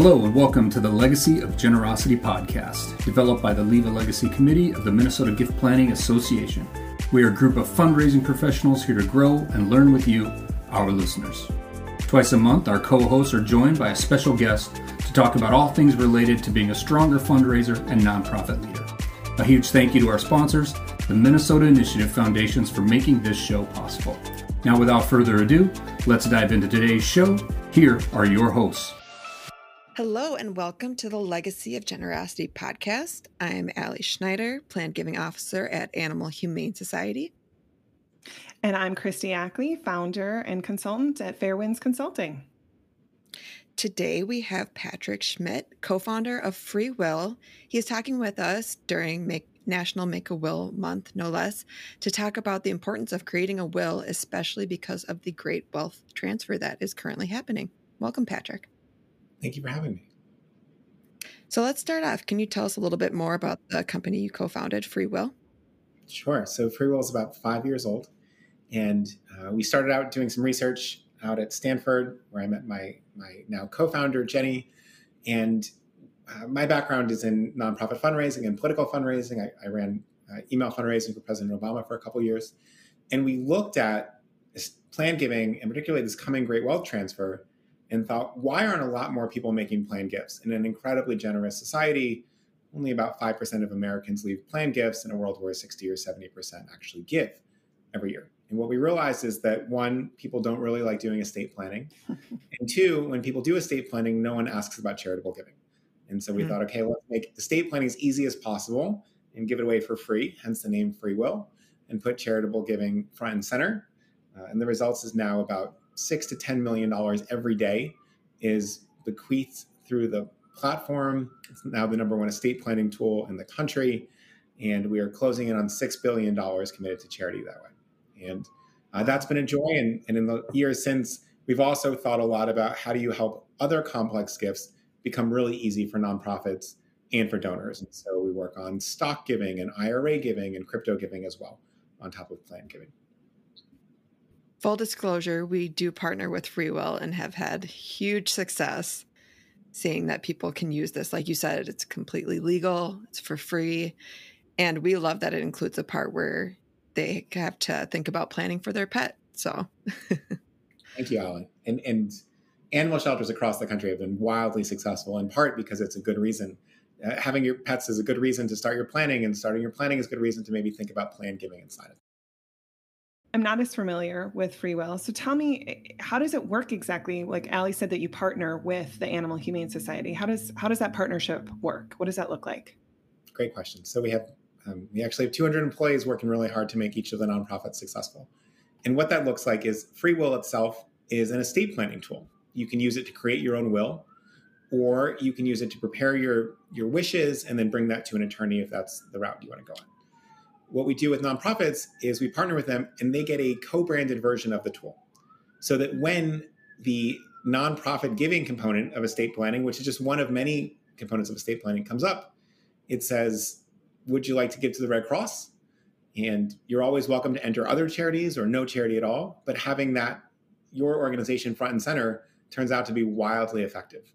Hello, and welcome to the Legacy of Generosity podcast, developed by the Leave a Legacy Committee of the Minnesota Gift Planning Association. We are a group of fundraising professionals here to grow and learn with you, our listeners. Twice a month, our co hosts are joined by a special guest to talk about all things related to being a stronger fundraiser and nonprofit leader. A huge thank you to our sponsors, the Minnesota Initiative Foundations, for making this show possible. Now, without further ado, let's dive into today's show. Here are your hosts. Hello, and welcome to the Legacy of Generosity podcast. I'm Ali Schneider, Planned Giving Officer at Animal Humane Society. And I'm Kristi Ackley, founder and consultant at Fair Winds Consulting. Today we have Patrick Schmitt, co founder of FreeWill. He is talking with us during Make, National Make a Will Month, no less, to talk about the importance of creating a will, especially because of the great wealth transfer that is currently happening. Welcome, Patrick. Thank you for having me. So let's start off. Can you tell us a little bit more about the company you co founded, FreeWill? Sure. So, FreeWill is about five years old. And uh, we started out doing some research out at Stanford, where I met my, my now co founder, Jenny. And uh, my background is in nonprofit fundraising and political fundraising. I, I ran uh, email fundraising for President Obama for a couple years. And we looked at plan giving, and particularly this coming great wealth transfer, and thought, why aren't a lot more people making planned gifts? In an incredibly generous society, only about 5% of Americans leave planned gifts in a world where 60 or 70% actually give every year. And what we realized is that one, people don't really like doing estate planning. and two, when people do estate planning, no one asks about charitable giving. And so we mm-hmm. thought, okay, let's make estate planning as easy as possible and give it away for free, hence the name FreeWill, and put charitable giving front and center. Uh, and the results is now about six to ten million dollars every day is bequeathed through the platform. It's now the number one estate planning tool in the country, and we are closing in on six billion dollars committed to charity that way. And uh, that's been a joy. And, and in the years since, we've also thought a lot about how do you help other complex gifts become really easy for nonprofits and for donors. And so we work on stock giving and IRA giving and crypto giving as well, on top of plan giving. Full disclosure, we do partner with FreeWill and have had huge success seeing that people can use this. Like you said, it's completely legal, it's for free. And we love that it includes a part where they have to think about planning for their pet. So thank you, Alan. And and animal shelters across the country have been wildly successful in part because it's a good reason. Uh, having your pets is a good reason to start your planning, and starting your planning is a good reason to maybe think about plan giving inside of. I'm not as familiar with FreeWill. So tell me, how does it work exactly? Like Ali said that you partner with the Animal Humane Society. How does how does that partnership work? What does that look like? Great question. So we have um, we actually have 200 employees working really hard to make each of the nonprofits successful. And what that looks like is FreeWill itself is an estate planning tool. You can use it to create your own will, or you can use it to prepare your your wishes and then bring that to an attorney if that's the route you want to go on what we do with nonprofits is we partner with them and they get a co-branded version of the tool. So that when the nonprofit giving component of estate planning which is just one of many components of estate planning comes up it says would you like to give to the red cross? And you're always welcome to enter other charities or no charity at all but having that your organization front and center turns out to be wildly effective.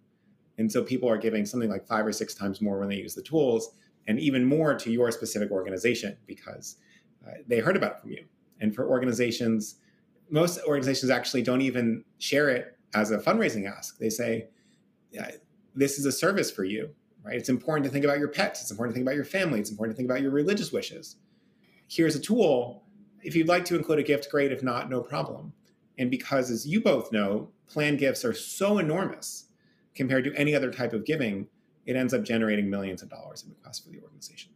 And so people are giving something like five or six times more when they use the tools and even more to your specific organization because uh, they heard about it from you. And for organizations, most organizations actually don't even share it as a fundraising ask. They say, this is a service for you, right? It's important to think about your pets. It's important to think about your family. It's important to think about your religious wishes. Here's a tool. If you'd like to include a gift, great. If not, no problem. And because, as you both know, planned gifts are so enormous compared to any other type of giving, it ends up generating millions of dollars in bequests for the organization.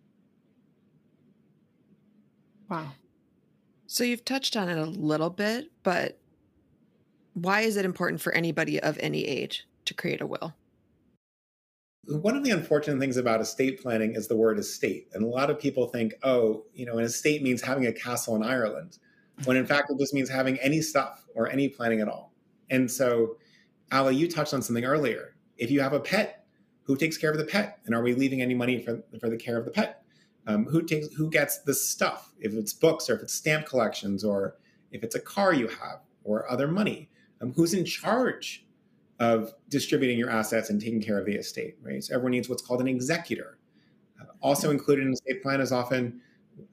Wow. So you've touched on it a little bit, but why is it important for anybody of any age to create a will? One of the unfortunate things about estate planning is the word estate. And a lot of people think, oh, you know, an estate means having a castle in Ireland, when in fact it just means having any stuff or any planning at all. And so, Ali, you touched on something earlier. If you have a pet, who takes care of the pet and are we leaving any money for, for the care of the pet um, who takes who gets the stuff if it's books or if it's stamp collections or if it's a car you have or other money um, who's in charge of distributing your assets and taking care of the estate, right? So everyone needs what's called an executor. Uh, also included in the estate plan is often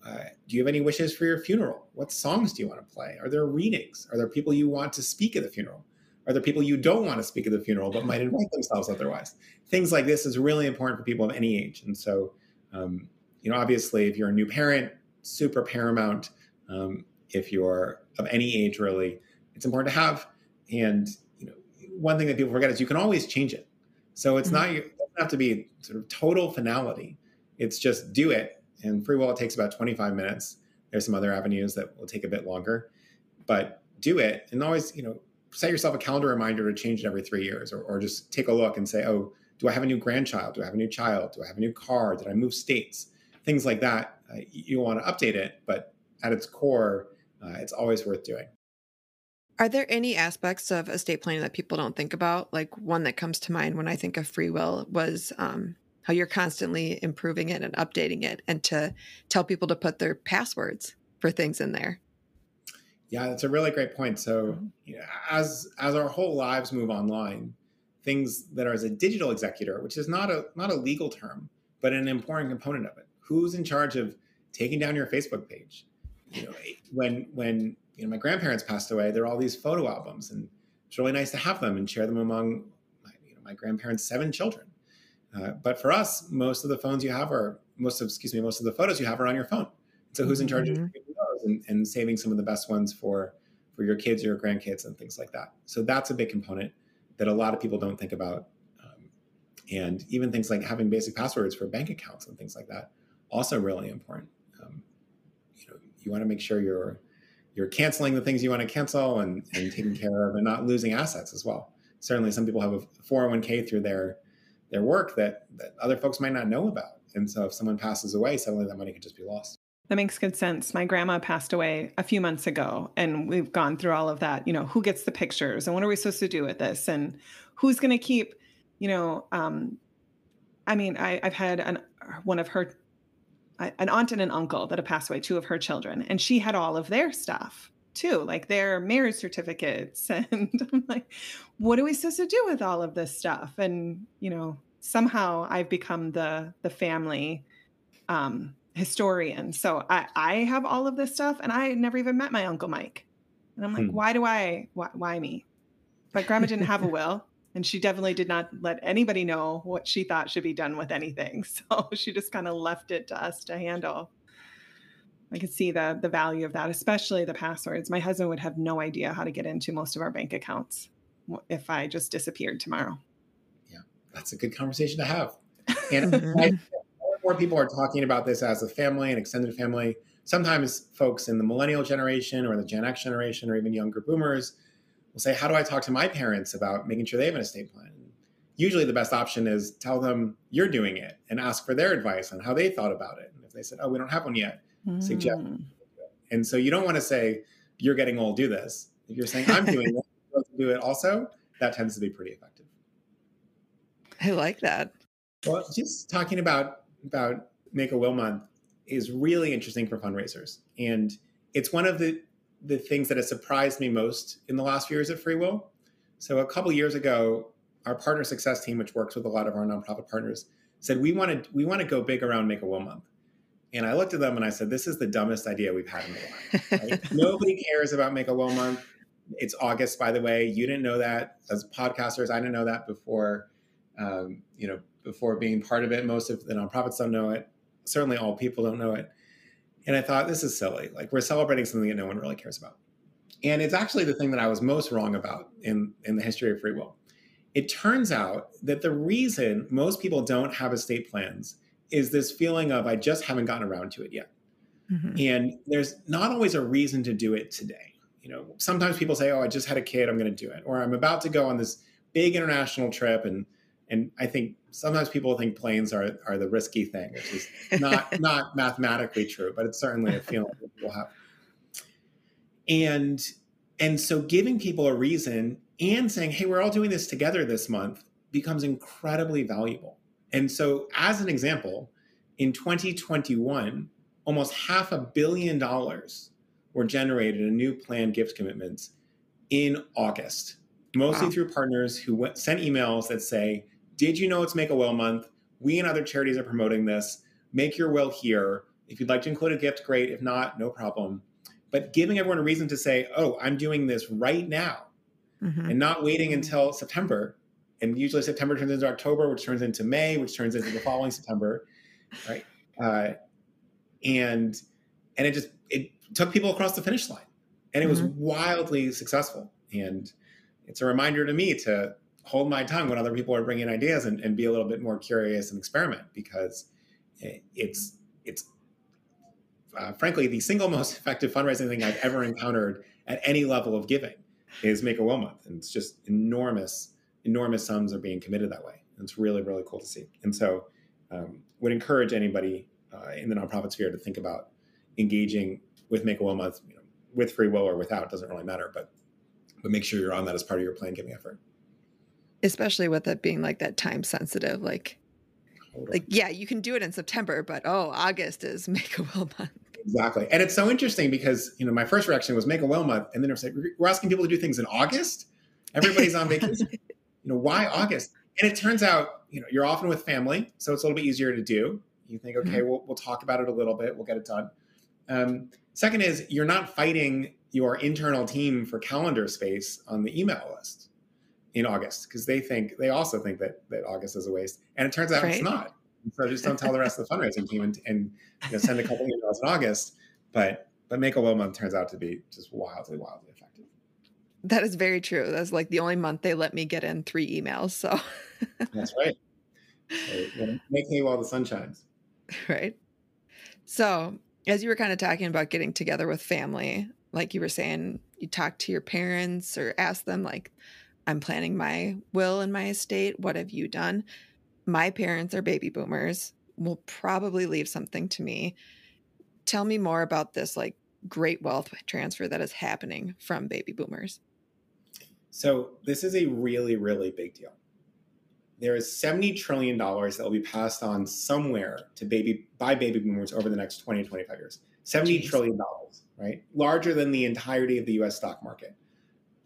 uh, do you have any wishes for your funeral? What songs do you want to play? Are there readings? Are there people you want to speak at the funeral? Are there people you don't want to speak at the funeral but might invite themselves otherwise? Things like this is really important for people of any age. And so, um, you know, obviously, if you're a new parent, super paramount. Um, if you're of any age, really, it's important to have. And you know, one thing that people forget is you can always change it. So it's mm-hmm. not it doesn't have to be sort of total finality. It's just do it. And FreeWill it takes about 25 minutes. There's some other avenues that will take a bit longer, but do it and always, you know, set yourself a calendar reminder to change it every three years, or, or just take a look and say, oh, do I have a new grandchild? Do I have a new child? Do I have a new car? Did I move states? Things like that. Uh, you want to update it, but at its core, uh, it's always worth doing. Are there any aspects of estate planning that people don't think about? Like one that comes to mind when I think of FreeWill was um, how you're constantly improving it and updating it, and to tell people to put their passwords for things in there. Yeah, that's a really great point. So, mm-hmm. you know, as as our whole lives move online, things that are as a digital executor, which is not a not a legal term, but an important component of it. Who's in charge of taking down your Facebook page? You know, when when you know my grandparents passed away, there are all these photo albums, and it's really nice to have them and share them among my, you know, my grandparents' seven children. Uh, but for us, most of the phones you have are most of excuse me, most of the photos you have are on your phone. So who's in charge mm-hmm. of those and, and saving some of the best ones for for your kids or your grandkids and things like that. So that's a big component that a lot of people don't think about. Um, and even things like having basic passwords for bank accounts and things like that, also really important. Um, you know, you want to make sure you're you're canceling the things you want to cancel and, and taking care of and not losing assets as well. Certainly, some people have a 401k through their their work that that other folks might not know about. And so, if someone passes away, suddenly that money could just be lost. That makes good sense. My grandma passed away a few months ago, and we've gone through all of that. You know, who gets the pictures, and what are we supposed to do with this, and who's going to keep, you know, um, I mean, I, I've had an one of her, an aunt and an uncle that have passed away, two of her children, and she had all of their stuff too, like their marriage certificates, and I'm like, what are we supposed to do with all of this stuff? And you know, somehow I've become the the family. Um, historian. So I, I have all of this stuff and I never even met my Uncle Mike. And I'm like, hmm. why do I, why, why me? But grandma didn't have a will and she definitely did not let anybody know what she thought should be done with anything. So she just kind of left it to us to handle. I could see the the value of that, especially the passwords. My husband would have no idea how to get into most of our bank accounts if I just disappeared tomorrow. Yeah, that's a good conversation to have. And I, more people are talking about this as a family, an extended family. Sometimes folks in the millennial generation or the Gen X generation or even younger boomers will say, How do I talk to my parents about making sure they have an estate plan? Usually the best option is tell them you're doing it and ask for their advice on how they thought about it. And if they said, Oh, we don't have one yet, mm. suggest. And so you don't want to say, You're getting old, do this. If you're saying, I'm doing it, do it also, that tends to be pretty effective. I like that. Well, just talking about about Make a Will Month is really interesting for fundraisers. And it's one of the, the things that has surprised me most in the last few years at FreeWill. So a couple years ago, our partner success team, which works with a lot of our nonprofit partners, said we want to we want to go big around Make a Will Month. And I looked at them and I said, "This is the dumbest idea we've had in a while. Right? Nobody cares about Make a Will Month. It's August, by the way. You didn't know that as podcasters. I didn't know that before. Um, you know, before being part of it. Most of the nonprofits don't know it. Certainly, all people don't know it. And I thought, this is silly. Like, we're celebrating something that no one really cares about. And it's actually the thing that I was most wrong about in, in the history of FreeWill. It turns out that the reason most people don't have estate plans is this feeling of, I just haven't gotten around to it yet. Mm-hmm. And there's not always a reason to do it today. You know, sometimes people say, "Oh, I just had a kid, I'm going to do it," or "I'm about to go on this big international trip and and I think sometimes people think planes are are the risky thing, which is not not mathematically true, but it's certainly a feeling that people have. And and so giving people a reason and saying, "Hey, we're all doing this together this month," becomes incredibly valuable. And so, as an example, in 2021, almost half a billion dollars were generated in new planned gift commitments in August mostly Wow. through partners who went, sent emails that say, Did you know it's Make a Will Month? We and other charities are promoting this. Make your will here. If you'd like to include a gift, great. If not, no problem. But giving everyone a reason to say, Oh, I'm doing this right now Mhm. and not waiting until September. And usually September turns into October, which turns into May, which turns into the following September, right? Uh, and and it just it took people across the finish line, and it was wildly successful. And it's a reminder to me to hold my tongue when other people are bringing ideas and, and be a little bit more curious and experiment because it's it's uh, frankly the single most effective fundraising thing I've ever encountered at any level of giving is Make a Will Month, and it's just enormous, enormous sums are being committed that way. And it's really, really cool to see. And so, um, would encourage anybody uh, in the nonprofit sphere to think about engaging with Make a Will Month, you know, with FreeWill or without, doesn't really matter, but but make sure you're on that as part of your plan giving effort. Especially with it being like that time sensitive. Like, like yeah, you can do it in September, but oh, August is Make a Will month. Exactly. And it's so interesting because, you know, my first reaction was make a will month. And then it was like, we're asking people to do things in August. Everybody's on vacation. you know, why August? And it turns out, you know, you're often with family. So it's a little bit easier to do. You think, okay, we'll, we'll talk about it a little bit. We'll get it done. Um, second is you're not fighting your internal team for calendar space on the email list in August because they think, they also think that, that August is a waste. And it turns out it's not. So just don't tell the rest of the fundraising team and, and you know, send a couple emails in August. But but Make a Will Month turns out to be just wildly, wildly effective. That is very true. That's like the only month they let me get in three emails. So, That's right. So, make hay while the sun shines. right. So, as you were kind of talking about getting together with family, like you were saying, you talk to your parents or ask them, like, I'm planning my will and my estate. What have you done? My parents are baby boomers, will probably leave something to me. Tell me more about this, like, great wealth transfer that is happening from baby boomers. So this is a really, really big deal. There is $70 trillion that will be passed on somewhere to baby by baby boomers over the next 20 to 25 years. Seventy Jeez. trillion dollars, right? Larger than the entirety of the US stock market.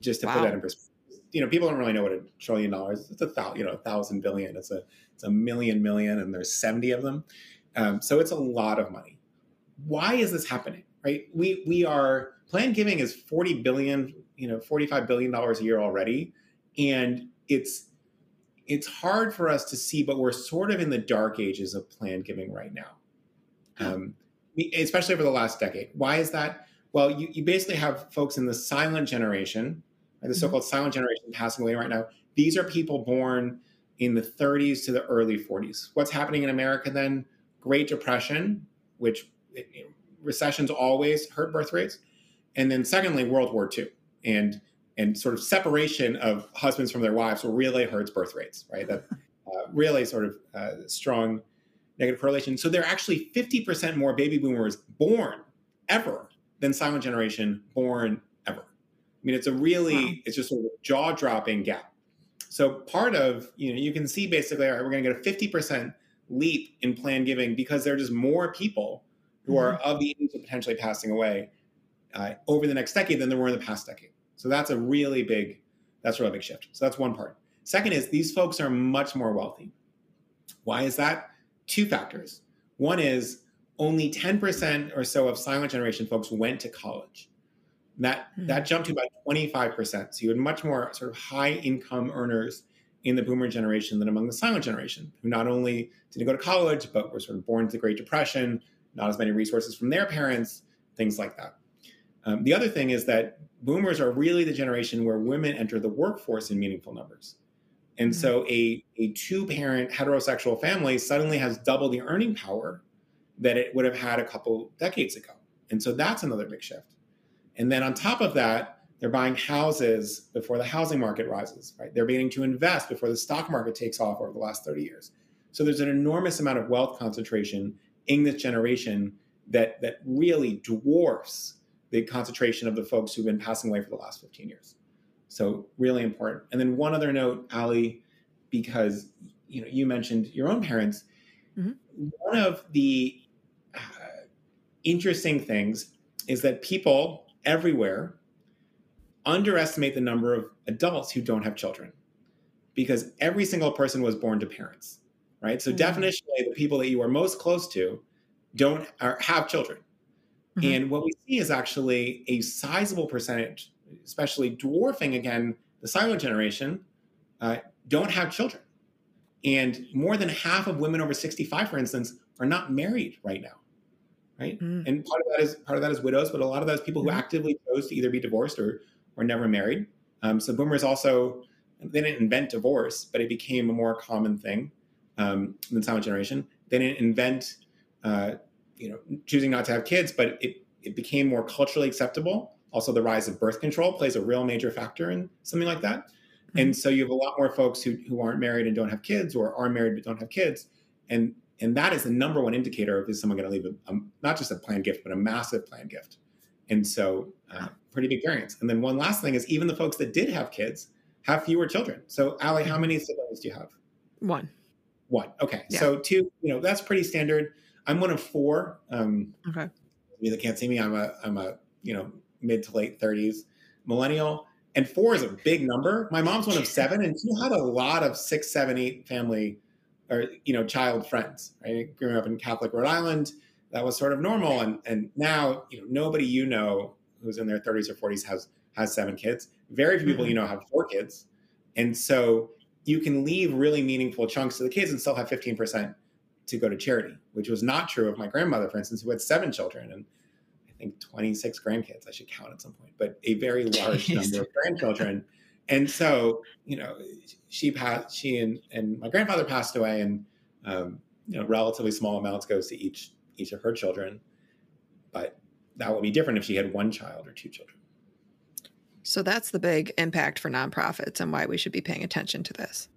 Just to put that in perspective. You know, people don't really know what a trillion dollars. It's a thousand, you know, a thousand billion. It's a it's a million million, and there's 70 of them. Um, so it's a lot of money. Why is this happening? Right? We we are planned giving is 40 billion, you know, 45 billion dollars a year already. And it's it's hard for us to see, but we're sort of in the dark ages of planned giving right now. Um, especially over the last decade. Why is that? Well, you, you basically have folks in the silent generation, the so-called silent generation passing away right now. These are people born in the 30s to the early 40s. What's happening in America then? Great Depression, which it- it- recessions always hurt birth rates, and then secondly, World War II, and and sort of separation of husbands from their wives really hurts birth rates, right? That uh, really sort of uh, strong negative correlation. So there are actually 50% more baby boomers born ever than silent generation born mean, it's a really, Wow. it's just sort of a jaw dropping gap. So part of, you know, you can see basically, all right, we're going to get a 50% leap in planned giving because there are just more people who are of the age of potentially passing away uh, over the next decade than there were in the past decade. So that's a really big, that's a really big shift. So that's one part. Second is these folks are much more wealthy. Why is that? Two factors. One is only 10% or so of silent generation folks went to college. That Hmm. that jumped to about 25%. So you had much more sort of high income earners in the boomer generation than among the silent generation, who not only didn't go to college, but were sort of born into the Great Depression, not as many resources from their parents, things like that. Um, the other thing is that boomers are really the generation where women enter the workforce in meaningful numbers. And so a, a two parent heterosexual family suddenly has double the earning power that it would have had a couple decades ago. And so that's another big shift. And then on top of that, they're buying houses before the housing market rises, right? They're beginning to invest before the stock market takes off over the last 30 years. So there's an enormous amount of wealth concentration in this generation that that really dwarfs the concentration of the folks who've been passing away for the last 15 years. So really important. And then one other note, Ali, because you know you mentioned your own parents. Mhm. One of the uh, interesting things is that people everywhere underestimate the number of adults who don't have children because every single person was born to parents, right? So, mm-hmm. definitionally, the people that you are most close to don't are, have children. Mm-hmm. And what we see is actually a sizable percentage, especially dwarfing again the silent generation, uh, don't have children. And more than half of women over 65, for instance, are not married right now. Right. Mm. And part of that is part of that is widows, but a lot of those people who actively chose to either be divorced or or never married. Um, so boomers also they didn't invent divorce, but it became a more common thing um, than silent generation. They didn't invent uh, you know choosing not to have kids, but it it became more culturally acceptable. Also, the rise of birth control plays a real major factor in something like that. Mm-hmm. And so you have a lot more folks who, who aren't married and don't have kids, or are married but don't have kids, and and that is the number one indicator of is someone going to leave a, a, not just a planned gift, but a massive planned gift. And so, uh, pretty big variance. And then one last thing is even the folks that did have kids have fewer children. So, Ali, how mm-hmm. many siblings do you have? One. One. Okay. Yeah. So two. You know that's pretty standard. I'm one of four. Um, okay. You that can't see me. I'm a I'm a you know mid to late 30s millennial and four is a big number. My mom's one of seven, and she had a lot of six, seven, eight family or you know child friends. Right, growing up in Catholic Rhode Island, that was sort of normal, and and now you know nobody you know who's in their 30s or 40s has has seven kids. Very few people mm-hmm. you know have four kids, and so you can leave really meaningful chunks to the kids and still have 15% to go to charity, which was not true of my grandmother, for instance, who had seven children and i think 26 grandkids. I should count at some point, but a very large Jeez. number of grandchildren. And so, you know, she passed, she and, and my grandfather passed away and, um, you know, relatively small amounts goes to each, each of her children. But that would be different if she had one child or two children. So that's the big impact for nonprofits and why we should be paying attention to this.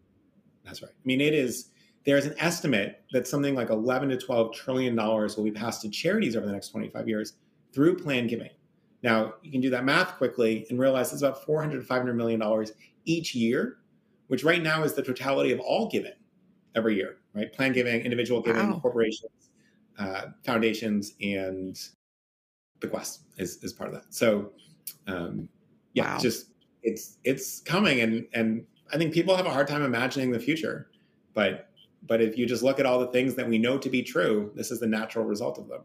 That's right. I mean, it is, there's an estimate that something like 11 to 12 trillion dollars will be passed to charities over the next 25 years through plan giving. Now, you can do that math quickly and realize it's about 400 to 500 million dollars each year, which right now is the totality of all giving every year, right? Plan giving, individual giving, wow. corporations, uh, foundations, and bequests is, is part of that. So, um, yeah, wow. just it's it's coming, and and I think people have a hard time imagining the future, but but if you just look at all the things that we know to be true, this is the natural result of them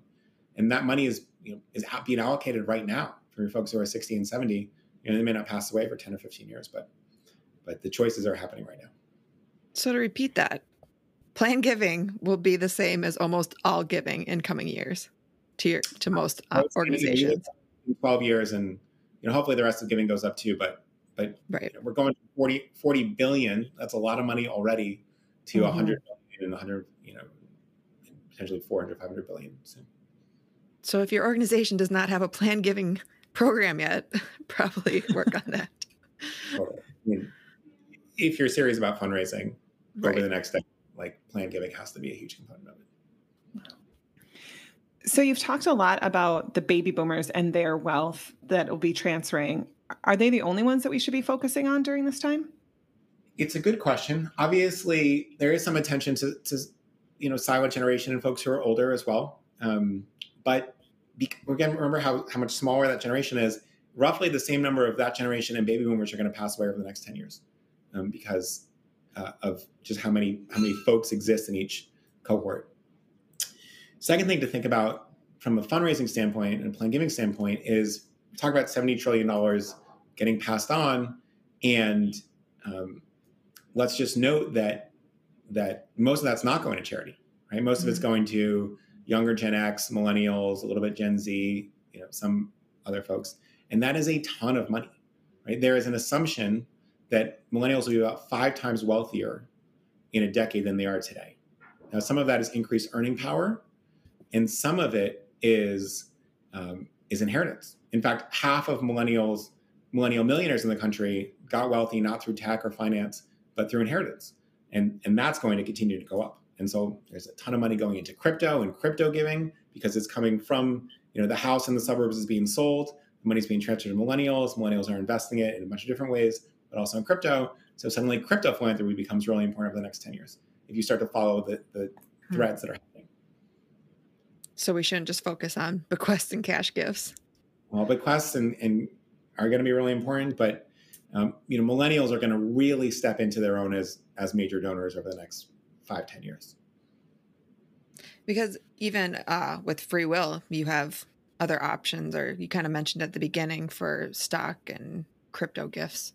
and that money is you know is being allocated right now for your folks who are 60 and 70 you know they may not pass away for 10 or 15 years but but the choices are happening right now so to repeat that plan giving will be the same as almost all giving in coming years to your to most uh, organizations 12 years and you know hopefully the rest of giving goes up too but but right. You know, we're going to 40 40 billion that's a lot of money already to mm-hmm. 100 billion and 100 you know potentially 400 500 billion soon so if your organization does not have a plan giving program yet, probably work on that. Well, I mean, if you're serious about fundraising right. over the next decade, like plan giving has to be a huge component of it. So you've talked a lot about the baby boomers and their wealth that will be transferring. Are they the only ones that we should be focusing on during this time? It's a good question. Obviously, there is some attention to, to you know silent generation and folks who are older as well. Um, but again, remember how, how much smaller that generation is. Roughly the same number of that generation and baby boomers are going to pass away over the next 10 years um, because uh, of just how many how many folks exist in each cohort. Second thing to think about from a fundraising standpoint and a plan giving standpoint is talk about $70 trillion getting passed on. And um, let's just note that that most of that's not going to charity, right? Most mm-hmm. of it's mm-hmm. going to younger Gen X, millennials, a little bit Gen Z, you know, some other folks. And that is a ton of money, right? There is an assumption that millennials will be about five times wealthier in a decade than they are today. Now, some of that is increased earning power, and some of it is um, is inheritance. In fact, half of millennials, millennial millionaires in the country, got wealthy not through tech or finance, but through inheritance, and and that's going to continue to go up. And so there's a ton of money going into crypto and crypto giving because it's coming from, you know, the house in the suburbs is being sold, the money's being transferred to millennials, millennials are investing it in a bunch of different ways, but also in crypto. So suddenly crypto philanthropy becomes really important over the next 10 years if you start to follow the, the hmm. threads that are happening. So we shouldn't just focus on bequests and cash gifts. Well, bequests and, and are going to be really important, but um, you know, millennials are going to really step into their own as as major donors over the next five, ten years. Because even uh, with FreeWill, you have other options, or you kind of mentioned at the beginning for stock and crypto gifts.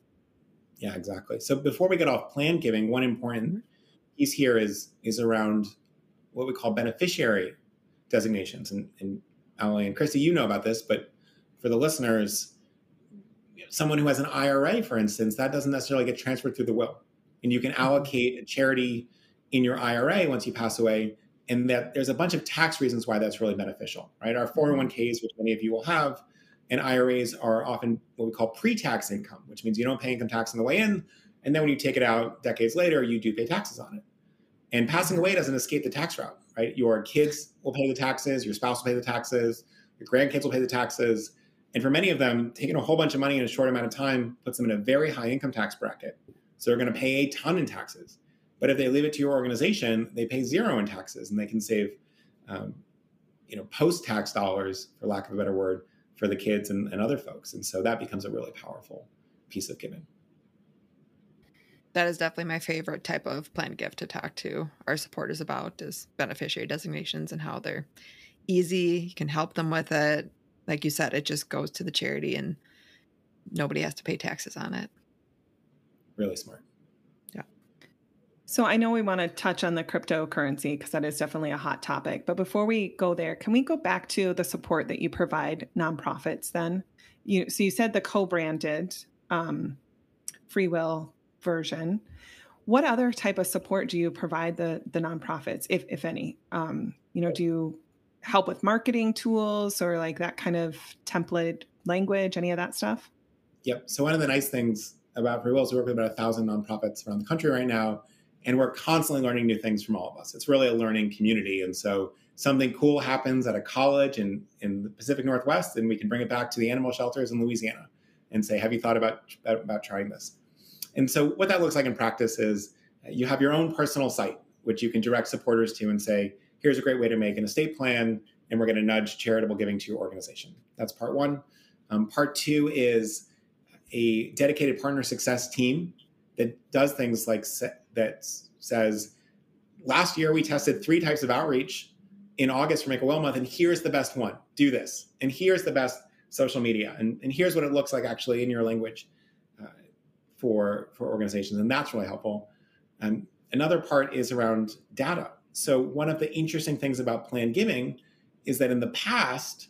Yeah, exactly. So before we get off plan giving, one important mm-hmm. piece here is is around what we call beneficiary designations. And, and and Kristi, you know about this, but for the listeners, someone who has an IRA, for instance, that doesn't necessarily get transferred through the will. And you can mm-hmm. allocate a charity in your IRA once you pass away. And that there's a bunch of tax reasons why that's really beneficial, right? Our 401ks, mm-hmm. which many of you will have, and IRAs are often what we call pre-tax income, which means you don't pay income tax on the way in, and then when you take it out decades later, you do pay taxes on it. And passing away doesn't escape the tax route, right? Your kids will pay the taxes, your spouse will pay the taxes, your grandkids will pay the taxes. And for many of them, taking a whole bunch of money in a short amount of time puts them in a very high income tax bracket. So they're going to pay a ton in taxes. But if they leave it to your organization, they pay zero in taxes and they can save, um, you know, post tax dollars, for lack of a better word, for the kids and, and other folks. And so that becomes a really powerful piece of giving. That is definitely my favorite type of planned gift to talk to our supporters about is beneficiary designations and how they're easy. You can help them with it. Like you said, it just goes to the charity and nobody has to pay taxes on it. Really smart. So I know we want to touch on the cryptocurrency because that is definitely a hot topic. But before we go there, can we go back to the support that you provide nonprofits then? You so you said the co-branded um, FreeWill version. What other type of support do you provide the the nonprofits, if if any? Um, you know, do you help with marketing tools or like that kind of template language, any of that stuff? Yep. So one of the nice things about FreeWill is we work with about a thousand nonprofits around the country right now and we're constantly learning new things from all of us. It's really a learning community, and so something cool happens at a college in in the Pacific Northwest, and we can bring it back to the animal shelters in Louisiana and say, "Have you thought about about trying this?" And so, what that looks like in practice is you have your own personal site, which you can direct supporters to and say, "Here's a great way to make an estate plan." And we're going to nudge charitable giving to your organization. That's part one. Um, part two is a dedicated partner success team that does things like that says, last year we tested three types of outreach in August for Make a Will Month, and here's the best one. Do this. And here's the best social media. And, and here's what it looks like actually in your language uh, for, for organizations. And that's really helpful. And another part is around data. So, one of the interesting things about planned giving is that in the past,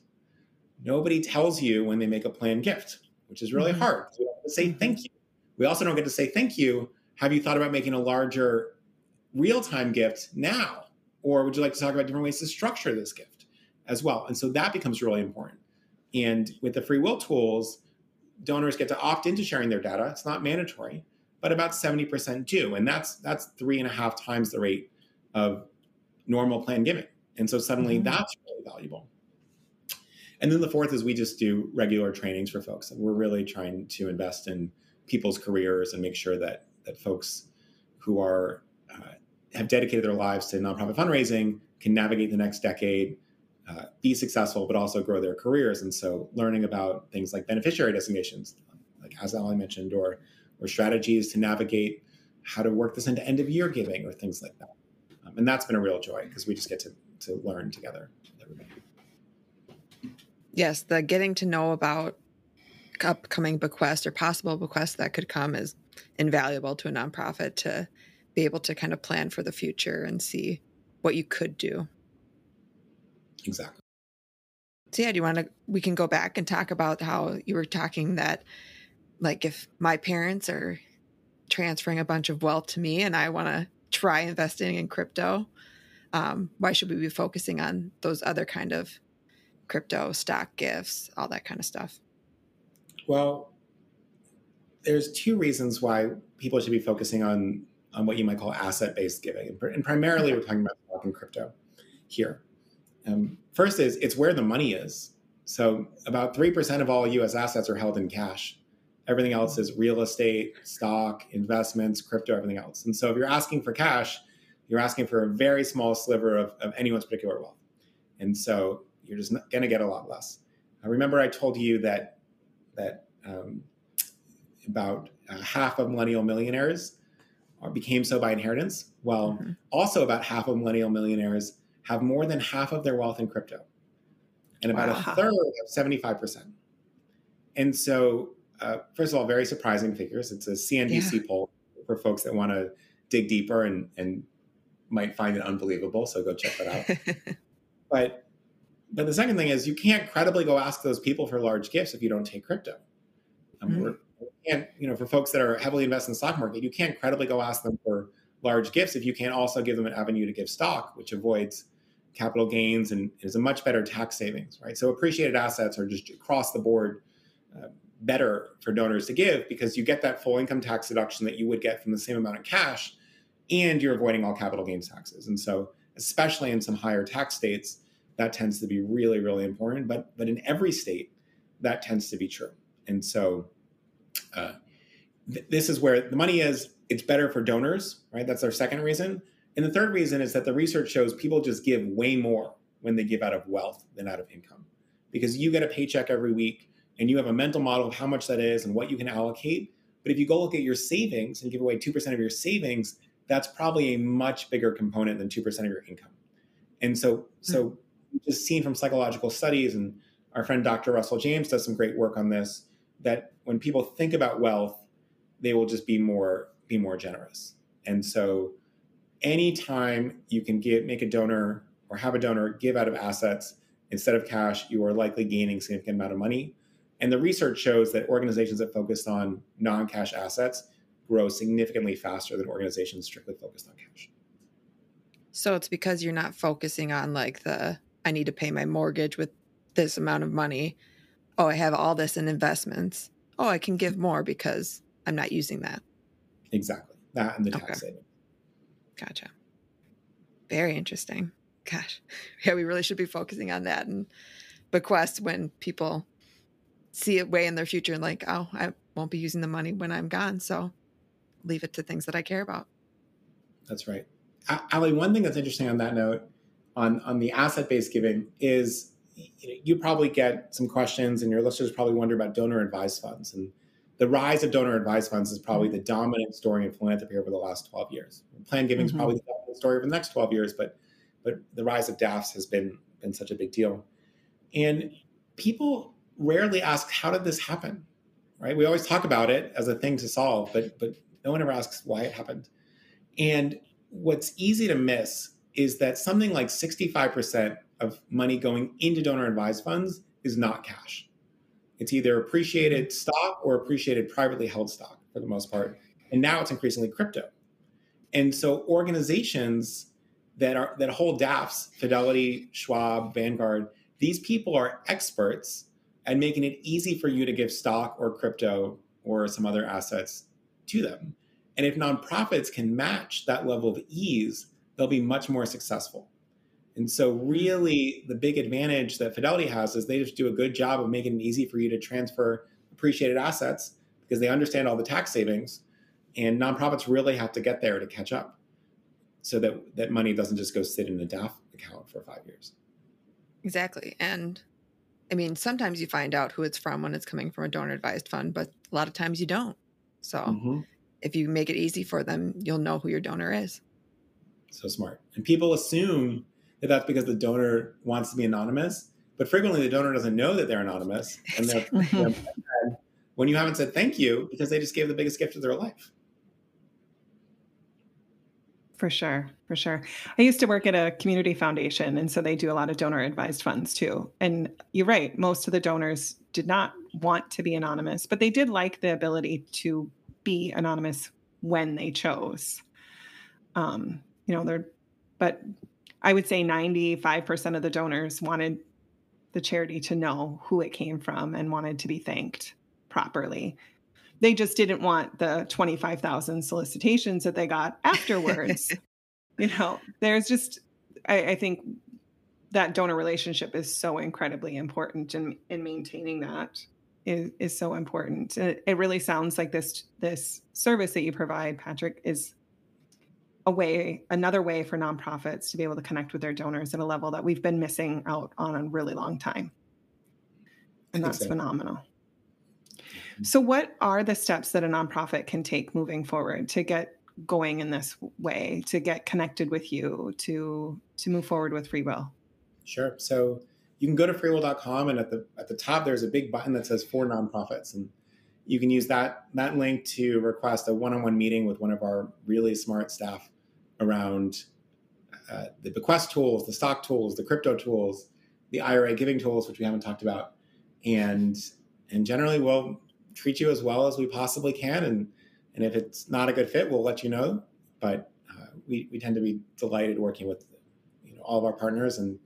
nobody tells you when they make a planned gift, which is really mm-hmm. hard. We don't say mm-hmm. thank you. We also don't get to say thank you have you thought about making a larger real time gift now? Or would you like to talk about different ways to structure this gift as well? And so that becomes really important. And with the FreeWill tools, donors get to opt into sharing their data. It's not mandatory, but about 70% do. And that's that's three and a half times the rate of normal plan giving. And so suddenly mm-hmm. that's really valuable. And then the fourth is we just do regular trainings for folks. And we're really trying to invest in people's careers and make sure that that folks who are uh, have dedicated their lives to nonprofit fundraising can navigate the next decade, uh, be successful, but also grow their careers. And so, learning about things like beneficiary designations, like as Ali mentioned, or or strategies to navigate how to work this into end of year giving or things like that. Um, and that's been a real joy because we just get to to learn together with everybody. Yes, the getting to know about upcoming bequests or possible bequests that could come is invaluable to a nonprofit to be able to kind of plan for the future and see what you could do. Exactly. So yeah, do you want to we can go back and talk about how you were talking that like if my parents are transferring a bunch of wealth to me and I want to try investing in crypto, um, why should we be focusing on those other kind of crypto stock gifts, all that kind of stuff? Well, there's two reasons why people should be focusing on on what you might call asset-based giving, and primarily we're talking about stock and crypto here. Um, first is it's where the money is. So about three percent of all U.S. assets are held in cash. Everything else is real estate, stock, investments, crypto, everything else. And so if you're asking for cash, you're asking for a very small sliver of, of anyone's particular wealth. And so you're just going to get a lot less. I remember I told you that that um, about uh, half of millennial millionaires became so by inheritance. Well, mm-hmm. also about half of millennial millionaires have more than half of their wealth in crypto, and about wow. a third have seventy-five percent. And so, uh, first of all, very surprising figures. It's a CNBC yeah. poll for folks that want to dig deeper and and might find it unbelievable. So go check that out. but but the second thing is you can't credibly go ask those people for large gifts if you don't take crypto. Um, mm-hmm. And you know, for folks that are heavily invested in the stock market, you can't credibly go ask them for large gifts if you can't also give them an avenue to give stock, which avoids capital gains and is a much better tax savings, right? So appreciated assets are just across the board uh, better for donors to give because you get that full income tax deduction that you would get from the same amount of cash, and you're avoiding all capital gains taxes. And so, especially in some higher tax states, that tends to be really, really important. But but in every state, that tends to be true. And so, uh, th- this is where the money is. It's better for donors, right? That's our second reason. And the third reason is that the research shows people just give way more when they give out of wealth than out of income, because you get a paycheck every week and you have a mental model of how much that is and what you can allocate. But if you go look at your savings and give away 2% of your savings, that's probably a much bigger component than 2% of your income. And so, so mm-hmm. just seen from psychological studies, and our friend Dr. Russell James does some great work on this, that when people think about wealth, they will just be more be more generous. And so anytime you can give make a donor or have a donor give out of assets instead of cash, you are likely gaining significant amount of money. And the research shows that organizations that focus on non-cash assets grow significantly faster than organizations strictly focused on cash. So it's because you're not focusing on like the I need to pay my mortgage with this amount of money. Oh, I have all this in investments. Oh, I can give more because I'm not using that. Exactly. That and the tax okay. saving. Gotcha. Very interesting. Gosh. Yeah, we really should be focusing on that and bequest when people see it way in their future and like, oh, I won't be using the money when I'm gone. So leave it to things that I care about. That's right. Ali, one thing that's interesting on that note, on on the asset based giving, is you probably get some questions, and your listeners probably wonder about donor advised funds. And the rise of donor advised funds is probably mm-hmm. the dominant story in philanthropy over the last 12 years. Planned giving is mm-hmm. probably the dominant story over the next 12 years, but but the rise of DAFs has been been such a big deal. And people rarely ask, how did this happen? Right? We always talk about it as a thing to solve, but but no one ever asks why it happened. And what's easy to miss is that something like 65% of money going into donor advised funds is not cash. It's either appreciated stock or appreciated privately held stock for the most part. And now it's increasingly crypto. And so organizations that are that hold DAFs, Fidelity, Schwab, Vanguard, these people are experts at making it easy for you to give stock or crypto or some other assets to them. And if nonprofits can match that level of ease, they'll be much more successful. And so, really, the big advantage that Fidelity has is they just do a good job of making it easy for you to transfer appreciated assets because they understand all the tax savings. And nonprofits really have to get there to catch up so that that money doesn't just go sit in a DAF account for five years. Exactly. And I mean, sometimes you find out who it's from when it's coming from a donor advised fund, but a lot of times you don't. So mm-hmm. if you make it easy for them, you'll know who your donor is. So smart. And people assume that that's because the donor wants to be anonymous, but frequently the donor doesn't know that they're anonymous. And they're, they're when you haven't said thank you because they just gave the biggest gift of their life. For sure, for sure. I used to work at a community foundation, and so they do a lot of donor advised funds too. And you're right, most of the donors did not want to be anonymous, but they did like the ability to be anonymous when they chose. Um, you know, they're, but I would say 95% of the donors wanted the charity to know who it came from and wanted to be thanked properly they just didn't want the 25,000 solicitations that they got afterwards. you know, there's just, I, I, think that donor relationship is so incredibly important and in, in maintaining that is, is so important. It, it really sounds like this, this service that you provide, Patrick, is a way, another way for nonprofits to be able to connect with their donors at a level that we've been missing out on a really long time. And that's phenomenal. Mm-hmm. So, what are the steps that a nonprofit can take moving forward to get going in this way, to get connected with you, to to move forward with FreeWill? Sure. So you can go to freewill.com and at the at the top there's a big button that says for nonprofits and you can use that that link to request a one-on-one meeting with one of our really smart staff around uh, the bequest tools, the stock tools, the crypto tools, the IRA giving tools, which we haven't talked about, and and generally we'll treat you as well as we possibly can, and and if it's not a good fit, we'll let you know. But uh, we we tend to be delighted working with you know all of our partners, and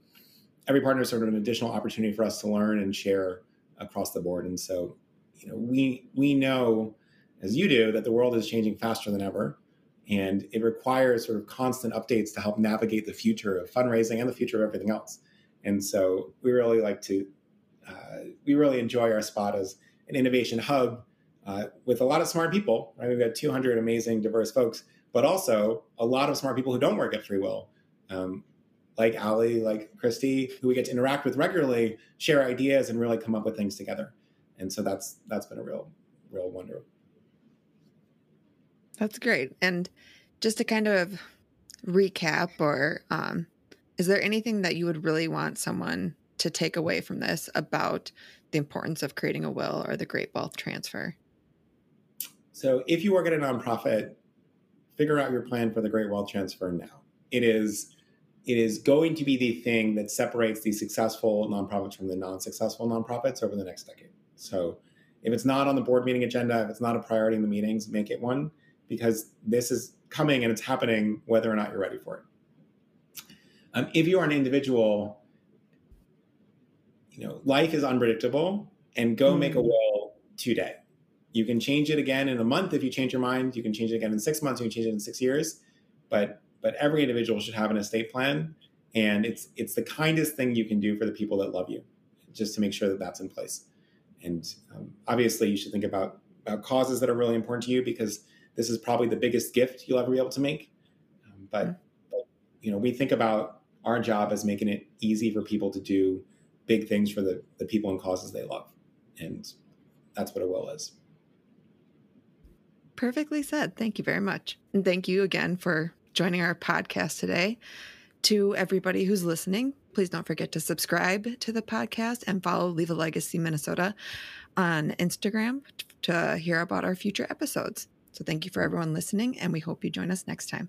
every partner is sort of an additional opportunity for us to learn and share across the board. And so you know we we know as you do that the world is changing faster than ever and it requires sort of constant updates to help navigate the future of fundraising and the future of everything else. And so we really like to uh, we really enjoy our spot as an innovation hub uh, with a lot of smart people right? We've got 200 amazing diverse folks but also a lot of smart people who don't work at FreeWill um, like Ali, like Kristi, who we get to interact with regularly, share ideas and really come up with things together and so that's that's been a real real wonder. That's great. And just to kind of recap or um, is there anything that you would really want someone to take away from this about the importance of creating a will or the great wealth transfer? So if you work at a nonprofit figure out your plan for the great wealth transfer now. It is it is going to be the thing that separates the successful nonprofits from the non-successful nonprofits over the next decade so if it's not on the board meeting agenda, if it's not a priority in the meetings, make it one because this is coming and it's happening whether or not you're ready for it. Um, if you are an individual, you know, life is unpredictable and go mm-hmm. make a will today. You can change it again in a month if you change your mind. You can change it again in six months. You can change it in six years. But but every individual should have an estate plan, and it's it's the kindest thing you can do for the people that love you, just to make sure that that's in place. And um, obviously, you should think about, about causes that are really important to you because this is probably the biggest gift you'll ever be able to make. Um, but, mm-hmm. but, you know, we think about our job as making it easy for people to do big things for the, the people and causes they love. And that's what a will is. Perfectly said. Thank you very much. And thank you again for joining our podcast today. To everybody who's listening, Please don't forget to subscribe to the podcast and follow Leave a Legacy Minnesota on Instagram to hear about our future episodes. So thank you for everyone listening, and we hope you join us next time.